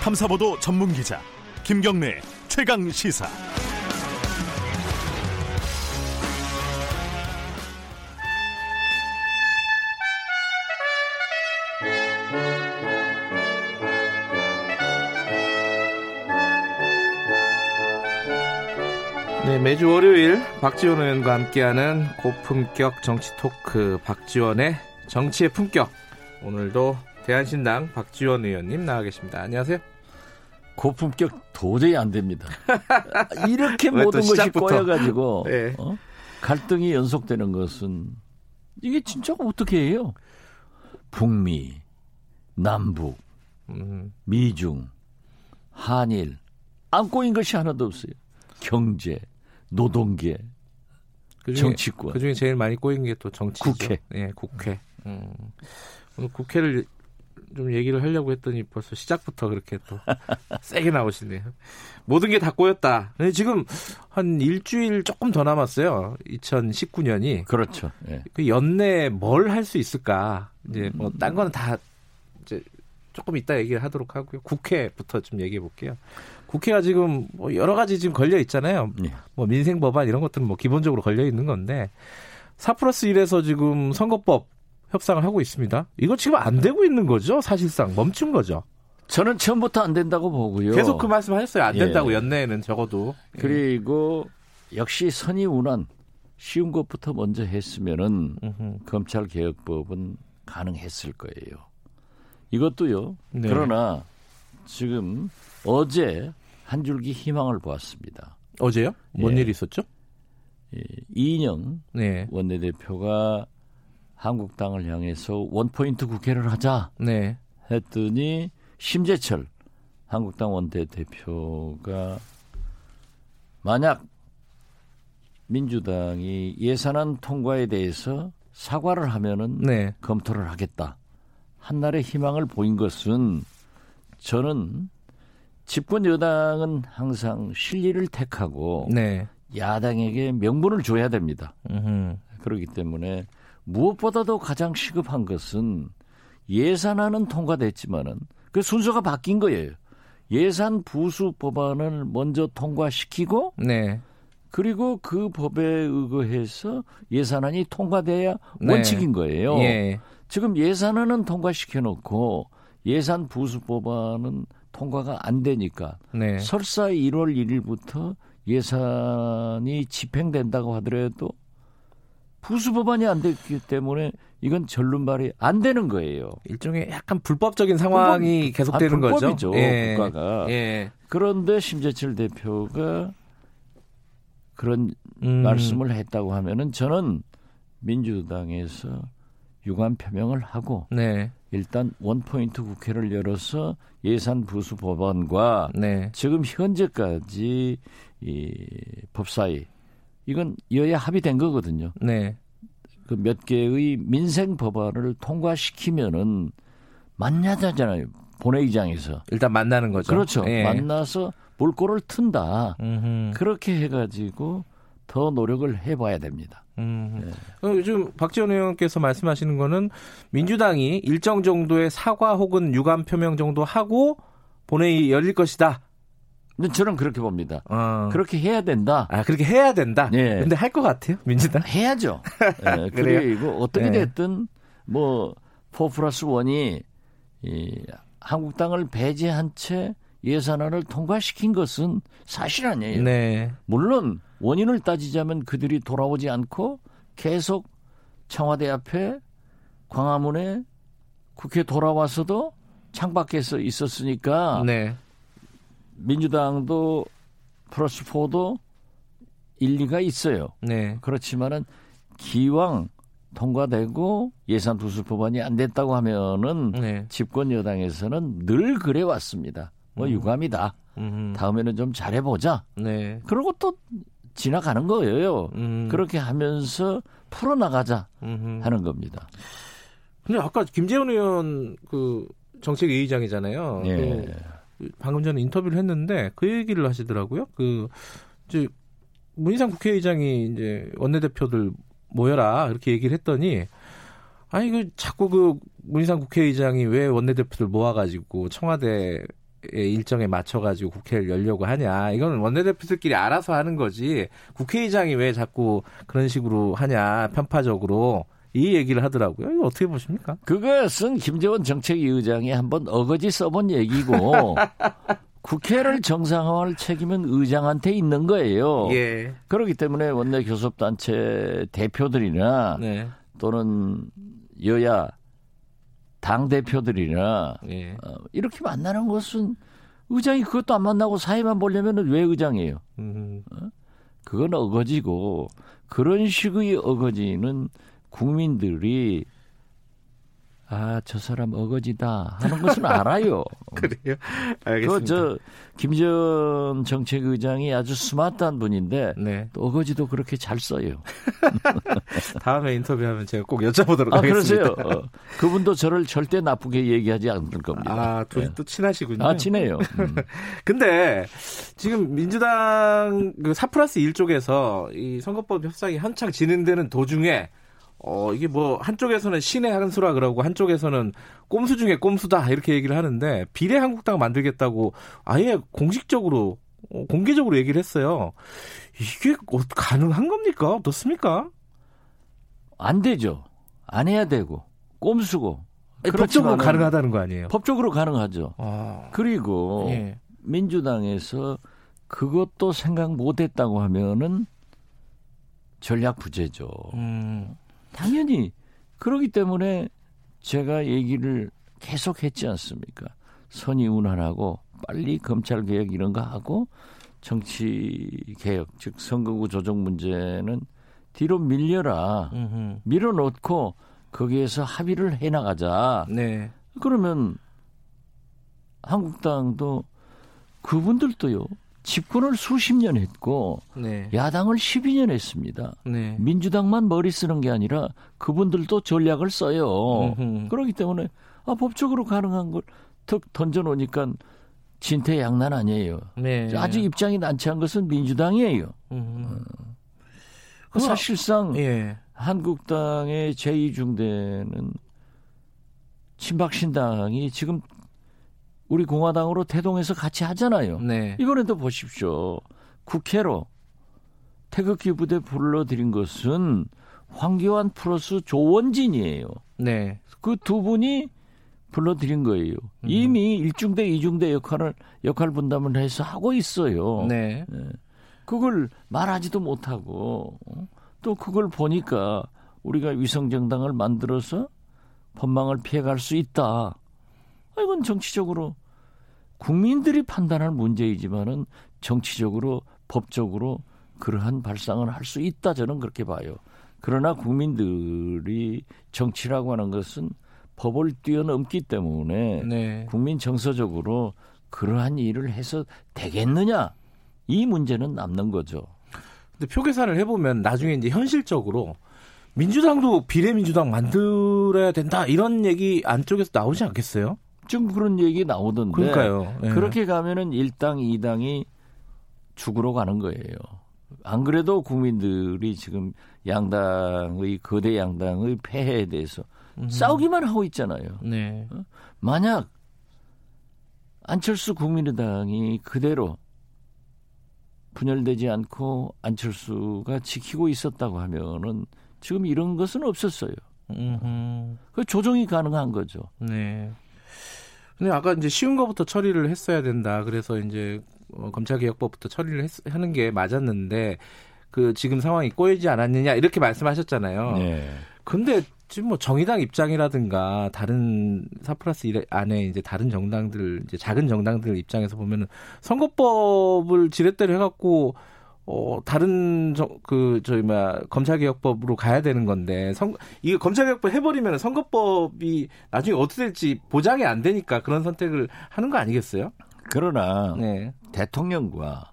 탐사보도 전문 기자 김경래 최강 시사. 네, 매주 월요일 박지원 의원과 함께하는 고품격 정치 토크 박지원의 정치의 품격. 오늘도 대한신당 박지원 의원님 나와 계십니다. 안녕하세요. 고품격 도저히 안 됩니다. 이렇게 모든 것이? 꼬여가지고 네. 어? 갈등이 연속되는 것은 이게 진짜 어떻게 해요? 북미, 남북, 음, 미중, 한일 안 꼬인 것이 하나도 없어요. 경제, 노동계, 그중에, 정치권. 그중에 제일 많이 꼬인 게 또 정치죠. 국회. 예, 국회. 음, 오늘 국회를 좀 얘기를 하려고 했더니 벌써 시작부터 그렇게 또 세게 나오시네요. 모든 게 다 꼬였다. 근데 지금 한 일주일 조금 더 남았어요. 2019년이. 그렇죠. 예. 그 연내에 뭘할 수 있을까? 이제 뭐 딴 거는 다 이제 조금 이따 얘기를 하도록 하고요. 국회부터 좀 얘기해 볼게요. 국회가 지금 뭐 여러 가지 지금 걸려 있잖아요. 예. 뭐 민생 법안 이런 것들은 뭐 기본적으로 걸려 있는 건데 4 플러스 1에서 지금 선거법 협상을 하고 있습니다. 이거 지금 안 되고 있는 거죠? 사실상 멈춘 거죠. 저는 처음부터 안 된다고 보고요. 계속 그 말씀 하셨어요. 안 예. 된다고 연내에는 적어도. 그리고 역시 선의운한 쉬운 것부터 먼저 했으면은. 검찰 개혁법은 가능했을 거예요. 이것도요. 네. 그러나 지금 어제 한 줄기 희망을 보았습니다. 어제요? 뭔 예. 일이 있었죠? 예, 이인영 네. 원내대표가 한국당을 향해서 원포인트 국회를 하자 네. 했더니 심재철 한국당 원내대표가 만약 민주당이 예산안 통과에 대해서 사과를 하면은 네. 검토를 하겠다. 한날의 희망을 보인 것은 저는 집권 여당은 항상 실리를 택하고 네. 야당에게 명분을 줘야 됩니다. 음흠. 그렇기 때문에 무엇보다도 가장 시급한 것은 예산안은 통과됐지만은 그 순서가 바뀐 거예요. 예산 부수 법안을 먼저 통과시키고 네. 그리고 그 법에 의거해서 예산안이 통과돼야 네. 원칙인 거예요. 예. 지금 예산안은 통과시켜 놓고 예산 부수 법안은 통과가 안 되니까 네. 설사 1월 1일부터 예산이 집행된다고 하더라도 부수 법안이 안 됐기 때문에 이건 전륜발이 안 되는 거예요. 일종의 약간 불법적인 상황이 불법- 계속되는 아, 거죠. 불법이죠, 예. 국가가. 예. 그런데 심재철 대표가 그런 음. 말씀을 했다고 하면은 저는 민주당에서 유감 표명을 하고 네. 일단 원포인트 국회를 열어서 예산 부수 법안과 네. 지금 현재까지 이 법사위 이건 여야 합의된 거거든요. 네. 그 몇 개의 민생 법안을 통과시키면은 만나자잖아요. 본회의장에서. 일단 만나는 거죠. 그렇죠. 예. 만나서 물꼬를 튼다. 음흠. 그렇게 해가지고 더 노력을 해봐야 됩니다. 음. 네. 어, 요즘 박지원 의원께서 말씀하시는 거는 민주당이 일정 정도의 사과 혹은 유감 표명 정도 하고 본회의 열릴 것이다. 저는 그렇게 봅니다. 어. 그렇게 해야 된다. 아 그렇게 해야 된다. 예. 근데 할 것 같아요 민주당. 해야죠. 예, 그래요? 그리고 어떻게 네. 됐든 뭐 4 플러스 1이 이 한국당을 배제한 채 예산안을 통과시킨 것은 사실 아니에요. 네. 물론 원인을 따지자면 그들이 돌아오지 않고 계속 청와대 앞에 광화문에 국회 돌아와서도 창밖에서 있었으니까 네. 민주당도 플러스 4도 일리가 있어요. 네. 그렇지만은 기왕 통과되고 예산 부수 법안이 안 됐다고 하면은 네. 집권 여당에서는 늘 그래 왔습니다. 뭐 음. 유감이다. 음. 다음에는 좀 잘해보자. 네. 그러고 또 지나가는 거예요. 음. 그렇게 하면서 풀어나가자 음흠. 하는 겁니다. 근데 아까 김재원 의원 그 정책회의장이잖아요. 예. 그 방금 전에 인터뷰를 했는데 그 얘기를 하시더라고요. 그 이제 문희상 국회의장이 이제 원내대표들 모여라 이렇게 얘기를 했더니 아니 그 자꾸 그 문희상 국회의장이 왜 원내대표들 모아가지고 청와대 일정에 맞춰가지고 국회를 열려고 하냐. 이건 원내대표들끼리 알아서 하는 거지. 국회의장이 왜 자꾸 그런 식으로 하냐. 편파적으로. 이 얘기를 하더라고요. 이거 어떻게 보십니까? 그것은 김재원 정책위 의장이 한번 어거지 써본 얘기고 국회를 정상화할 책임은 의장한테 있는 거예요. 예. 그렇기 때문에 원내 교섭단체 대표들이나 네. 또는 여야 당 대표들이나 예. 어, 이렇게 만나는 것은 의장이 그것도 안 만나고 사회만 보려면 왜 의장이에요? 음, 그건 어거지고 그런 식의 어거지는 국민들이 아 저 사람 어거지다 하는 것은 알아요. 그래요? 알겠습니다. 그저 김전 정책의장이 아주 스마트한 분인데 네. 또 어거지도 그렇게 잘 써요. 다음에 인터뷰하면 제가 꼭 여쭤보도록 아 하겠습니다. 그러세요? 어, 그분도 저를 절대 나쁘게 얘기하지 않을 겁니다. 아, 둘이 네. 또 친하시군요. 아 친해요. 음. 근데 지금 민주당 그4 플러스 1 쪽에서 이 선거법 협상이 한창 진행되는 도중에 어 이게 뭐 한쪽에서는 신의 한 수라 그러고 한쪽에서는 꼼수 중에 꼼수다 이렇게 얘기를 하는데 비례 한국당 만들겠다고 아예 공식적으로 어, 공개적으로 얘기를 했어요. 이게 어, 가능한 겁니까? 어떻습니까? 안 되죠. 안 해야 되고 꼼수고. 법적으로 가능하다는 거 아니에요? 법적으로 가능하죠. 아, 그리고 예. 민주당에서 그것도 생각 못 했다고 하면은 전략 부재죠. 음, 당연히 그러기 때문에 제가 얘기를 계속 했지 않습니까? 선의운환하고 빨리 검찰 개혁 이런 거 하고 정치 개혁 즉 선거구 조정 문제는 뒤로 밀려라 음흠. 밀어놓고 거기에서 합의를 해 나가자. 네, 그러면 한국당도 그분들도요 집권을 수십 년 했고 네, 야당을 12년 했습니다. 네. 민주당만 머리 쓰는 게 아니라 그분들도 전략을 써요. 음흠. 그렇기 때문에 아, 법적으로 가능한 걸 턱 던져 놓으니까 진퇴양난 아니에요. 네. 아직 입장이 난처한 것은 민주당이에요. 음. 그 사실상 예. 한국당의 제2중대는 친박신당이 지금 우리 공화당으로 태동해서 같이 하잖아요. 네. 이번에도 보십시오. 국회로 태극기 부대 불러들인 것은 황교안 플러스 조원진이에요. 네. 그 두 분이 불러들인 거예요. 이미 일중대, 이중대 역할을 역할 분담을 해서 하고 있어요. 네. 그걸 말하지도 못하고 어? 또 그걸 보니까 우리가 위성정당을 만들어서 법망을 피해갈 수 있다. 아, 이건 정치적으로 국민들이 판단할 문제이지만은 정치적으로 법적으로 그러한 발상을 할 수 있다 저는 그렇게 봐요. 그러나 국민들이 정치라고 하는 것은 법을 뛰어넘기 때문에 네. 국민 정서적으로 그러한 일을 해서 되겠느냐 이 문제는 남는 거죠. 근데 표 계산을 해보면 나중에 이제 현실적으로 민주당도 비례민주당 만들어야 된다 이런 얘기 안쪽에서 나오지 않겠어요? 지금 그런 얘기 나오던데 그러니까요. 예. 그렇게 가면은 1당, 2당이 죽으러 가는 거예요. 안 그래도 국민들이 지금 양당의 거대 양당의 폐해에 대해서 싸우기만 하고 있잖아요. 네. 만약 안철수 국민의당이 그대로 분열되지 않고 안철수가 지키고 있었다고 하면은 지금 이런 것은 없었어요. 그 조정이 가능한 거죠. 네. 근데 아까 이제 쉬운 거부터 처리를 했어야 된다. 그래서 이제 어, 검찰개혁법부터 처리를 했, 하는 게 맞았는데 그 지금 상황이 꼬이지 않았느냐 이렇게 말씀하셨잖아요. 네. 근데 지금 뭐 정의당 입장이라든가 다른 4 플러스 1 안에 이제 다른 정당들 이제 작은 정당들 입장에서 보면은 선거법을 지렛대로 해갖고 어 다른 저, 그 저희 뭐야 검찰개혁법으로 가야 되는 건데 선 이게 검찰개혁법 해버리면 선거법이 나중에 어떻게 될지 보장이 안 되니까 그런 선택을 하는 거 아니겠어요? 그러나 네, 대통령과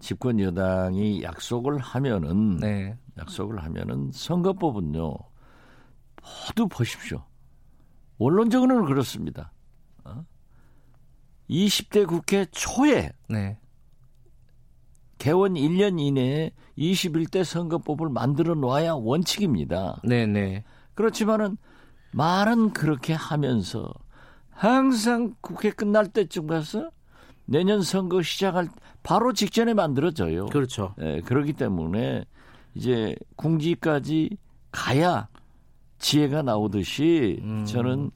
집권 여당이 약속을 하면은 네, 약속을 하면은 선거법은요 모두 보십시오. 원론적으로는 그렇습니다. 어? 20대 국회 초에 네, 개원 1년 이내에 21대 선거법을 만들어 놔야 원칙입니다. 네, 네, 그렇지만은 말은 그렇게 하면서 항상 국회 끝날 때쯤 가서 내년 선거 시작할 바로 직전에 만들어져요. 그렇죠. 예, 그렇기 때문에 이제 궁지까지 가야 지혜가 나오듯이 음. 저는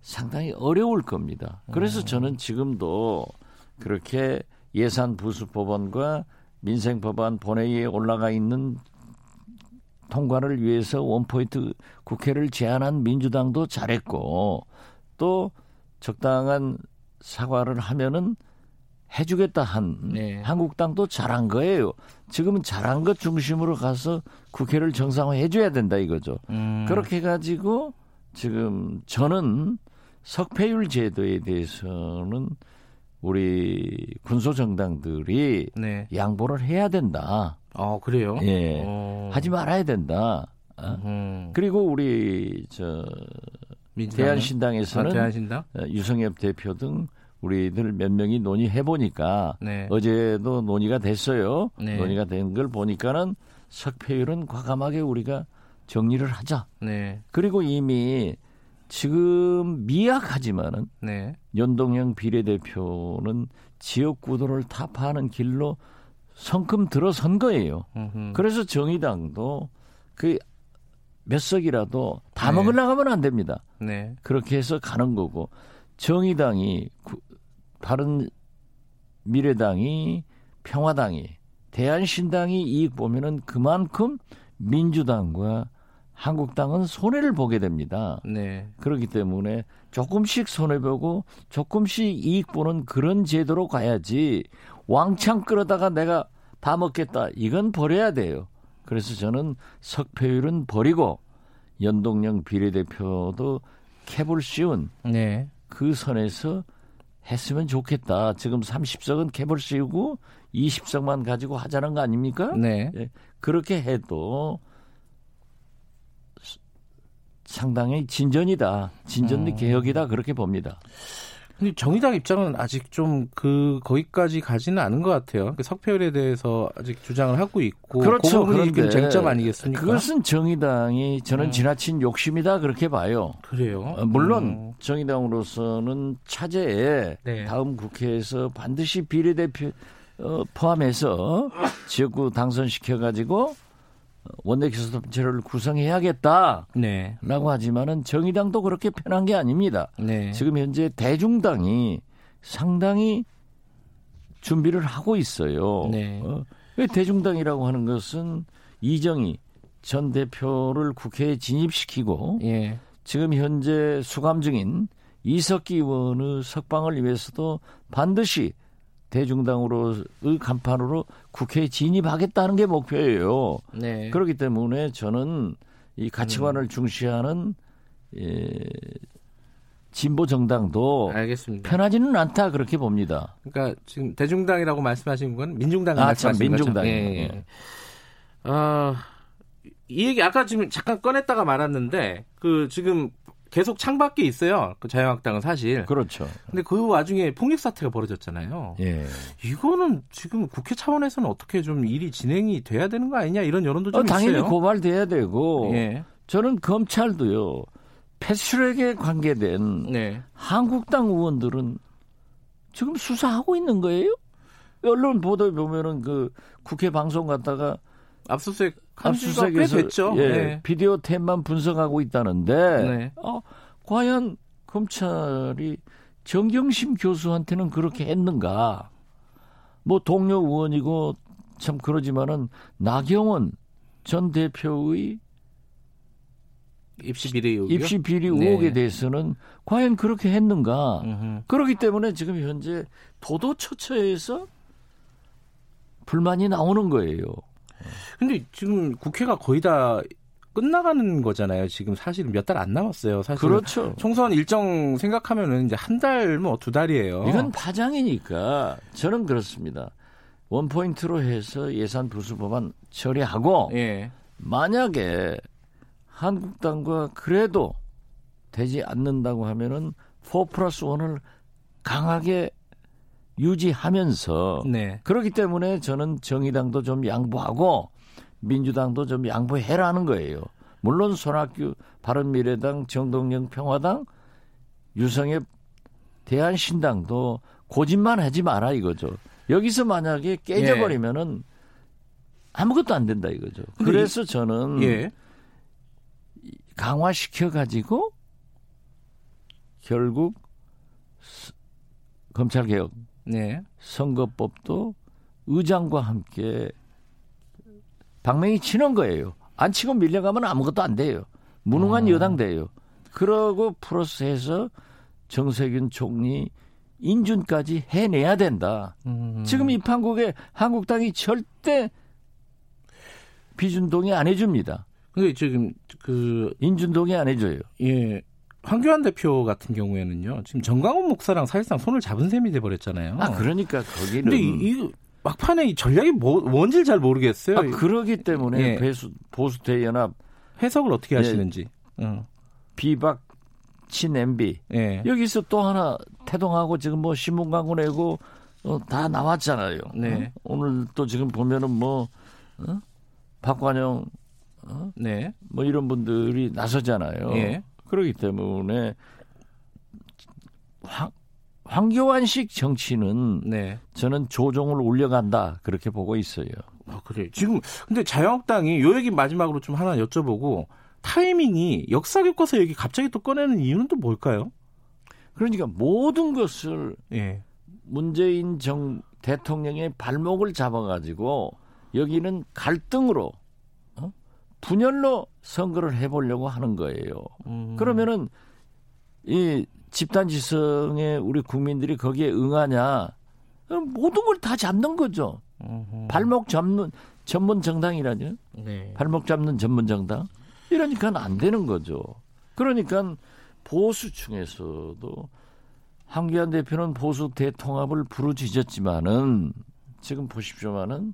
상당히 어려울 겁니다. 그래서 저는 지금도 그렇게 예산 부수 법안과 민생 법안 본회의에 올라가 있는 통과를 위해서 원포인트 국회를 제안한 민주당도 잘했고 또 적당한 사과를 하면은 해주겠다 한 네. 한국당도 잘한 거예요. 지금은 잘한 것 중심으로 가서 국회를 정상화해줘야 된다 이거죠. 음. 그렇게 해가지고 지금 저는 석패율 제도에 대해서는 우리 군소 정당들이 네. 양보를 해야 된다. 어, 그래요? 예. 어. 하지 말아야 된다. 어? 음. 그리고 우리 저 민주당은? 대한신당에서는 아, 대한신당? 어, 유성엽 대표 등 우리들 몇 명이 논의해 보니까 네. 어제도 논의가 됐어요. 네. 논의가 된 걸 보니까는 석패율은 과감하게 우리가 정리를 하자. 네. 그리고 이미 지금 미약하지만은 네. 연동형 비례대표는 지역 구도를 타파하는 길로 성큼 들어선 거예요. 음흠. 그래서 정의당도 그 몇 석이라도 다 네. 먹으려고 하면 안 됩니다. 네. 그렇게 해서 가는 거고 정의당이 구- 바른 미래당이 평화당이 대한신당이 이익 보면은 그만큼 민주당과 한국당은 손해를 보게 됩니다. 네. 그렇기 때문에 조금씩 손해 보고 조금씩 이익 보는 그런 제도로 가야지 왕창 끌어다가 내가 다 먹겠다 이건 버려야 돼요. 그래서 저는 석패율은 버리고 연동형 비례대표도 캡을 씌운 네. 그 선에서 했으면 좋겠다. 지금 30석은 캡을 씌우고 20석만 가지고 하자는 거 아닙니까? 네. 예, 그렇게 해도 스- 상당히 진전이다. 진전 음. 개혁이다. 그렇게 봅니다. 근데 정의당 입장은 아직 좀 그 거기까지 가지는 않은 것 같아요. 그 석패율에 대해서 아직 주장을 하고 있고 그렇죠. 그 그런데 쟁점 아니겠습니까? 그것은 정의당이 저는 음. 지나친 욕심이다. 그렇게 봐요. 그래요. 어, 물론 음. 정의당으로서는 차제에 네. 다음 국회에서 반드시 비례대표 어, 포함해서 지역구 당선시켜 가지고 원내교섭단체를 구성해야겠다라고 네. 하지만은 정의당도 그렇게 편한 게 아닙니다. 네. 지금 현재 대중당이 상당히 준비를 하고 있어요. 네. 어, 왜 대중당이라고 하는 것은 이정희 전 대표를 국회에 진입시키고 예. 지금 현재 수감 중인 이석기 의원의 석방을 위해서도 반드시 대중당으로의 간판으로 국회에 진입하겠다는 게 목표예요. 네. 그렇기 때문에 저는 이 가치관을 음. 중시하는 예, 진보 정당도 알겠습니다. 편하지는 않다 그렇게 봅니다. 그러니까 지금 대중당이라고 말씀하신 건 민중당 아, 참? 민중당이요. 예, 예. 아, 이 얘기 아까 지금 잠깐 꺼냈다가 말았는데 그 지금 계속 창밖에 있어요. 그 자유한국당은 사실. 그렇죠. 근데 그 와중에 폭력 사태가 벌어졌잖아요. 예. 이거는 지금 국회 차원에서는 어떻게 좀 일이 진행이 돼야 되는 거 아니냐 이런 여론도 좀 어, 당연히 있어요. 고발돼야 되고 예. 저는 검찰도요. 패스트랙에 관계된 네. 한국당 의원들은 지금 수사하고 있는 거예요? 언론 보도에 보면은 그 국회 방송 갔다가 압수수색 압수수색에서 됐죠. 예, 네. 비디오 탭만 분석하고 있다는데 네. 어, 과연 검찰이 정경심 교수한테는 그렇게 했는가? 뭐 동료 의원이고 참 그러지만은 나경원 전 대표의 입시 비리 의혹이요? 입시 비리 네. 의혹에 대해서는 과연 그렇게 했는가? 음흠. 그렇기 때문에 지금 현재 도도처처에서 불만이 나오는 거예요. 근데 지금 국회가 거의 다 끝나가는 거잖아요. 지금 사실 몇 달 안 남았어요. 사실 그렇죠. 총선 일정 생각하면은 이제 한 달 뭐 두 달이에요. 이건 파장이니까 저는 그렇습니다. 원 포인트로 해서 예산 부수 법안 처리하고 예. 만약에 한국당과 그래도 되지 않는다고 하면은 4 플러스 1을 강하게 유지하면서 네. 그렇기 때문에 저는 정의당도 좀 양보하고 민주당도 좀 양보해라는 거예요. 물론 손학규 바른미래당 정동영 평화당 유성엽 대한신당도 고집만 하지 마라 이거죠. 여기서 만약에 깨져버리면은 아무것도 안 된다 이거죠. 그래서 저는 예. 강화시켜 가지고 결국 스- 검찰 개혁, 네. 선거법도 의장과 함께 방맹이 치는 거예요. 안 치고 밀려가면 아무것도 안 돼요. 무능한 어. 여당 돼요. 그러고 플러스해서 정세균 총리 인준까지 해내야 된다. 음. 지금 이 판국에 한국당이 절대 비준 동의 안 해줍니다. 근데 지금 그 인준 동의 안 해줘요. 예. 황교안 대표 같은 경우에는요. 지금 정강훈 목사랑 사실상 손을 잡은 셈이 돼 버렸잖아요. 아 그러니까 거기는 근데 이, 이 막판에 이 전략이 뭐, 뭔지를 잘 모르겠어요. 아, 그러기 때문에 예. 배수, 보수 대연합 해석을 어떻게 예. 하시는지. 어. 비박 친 MB 예. 여기서 또 하나 태동하고 지금 뭐 신문 광고 내고 어, 다 나왔잖아요. 네. 어? 오늘 또 지금 보면은 뭐 어? 박관영 네. 뭐 이런 분들이 나서잖아요. 예. 그렇기 때문에 황, 황교안식 정치는 네. 저는 조종을 올려간다 그렇게 보고 있어요. 아, 그래. 지금 근데 자유한국당이 요 얘기 마지막으로 좀 하나 여쭤보고 타이밍이 역사 교과서 얘기 갑자기 또 꺼내는 이유는 또 뭘까요? 그러니까 모든 것을 예. 문재인 정 대통령의 발목을 잡아가지고 여기는 갈등으로 어? 분열로 선거를 해보려고 하는 거예요. 음. 그러면은 이 집단지성의 우리 국민들이 거기에 응하냐? 어, 모든 걸 다 잡는 거죠. 음흠. 발목 잡는 전문 정당이라죠. 네. 발목 잡는 전문 정당. 이러니까 안 되는 거죠. 그러니까 보수층에서도 황교안 대표는 보수 대통합을 부르짖었지만은 지금 보십시오만은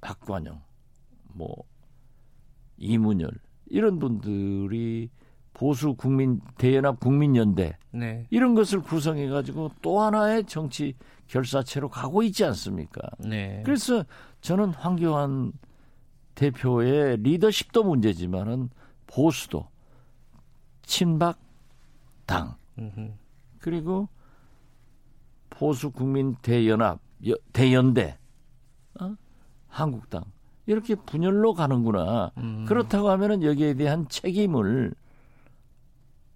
박관영, 뭐 이문열 이런 분들이 보수 국민 대연합 국민연대 네. 이런 것을 구성해 가지고 또 하나의 정치 결사체로 가고 있지 않습니까? 네. 그래서 저는 황교안 대표의 리더십도 문제지만은 보수도 친박 당 음흠. 그리고 보수 국민 대연합 여- 대연대 어? 한국당 이렇게 분열로 가는구나. 음. 그렇다고 하면은 여기에 대한 책임을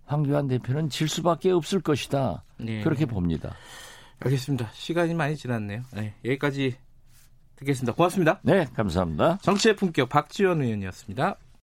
황교안 대표는 질 수밖에 없을 것이다. 네. 그렇게 봅니다. 알겠습니다. 시간이 많이 지났네요. 네. 여기까지 듣겠습니다. 고맙습니다. 네, 감사합니다. 정치의 품격 박지원 의원이었습니다.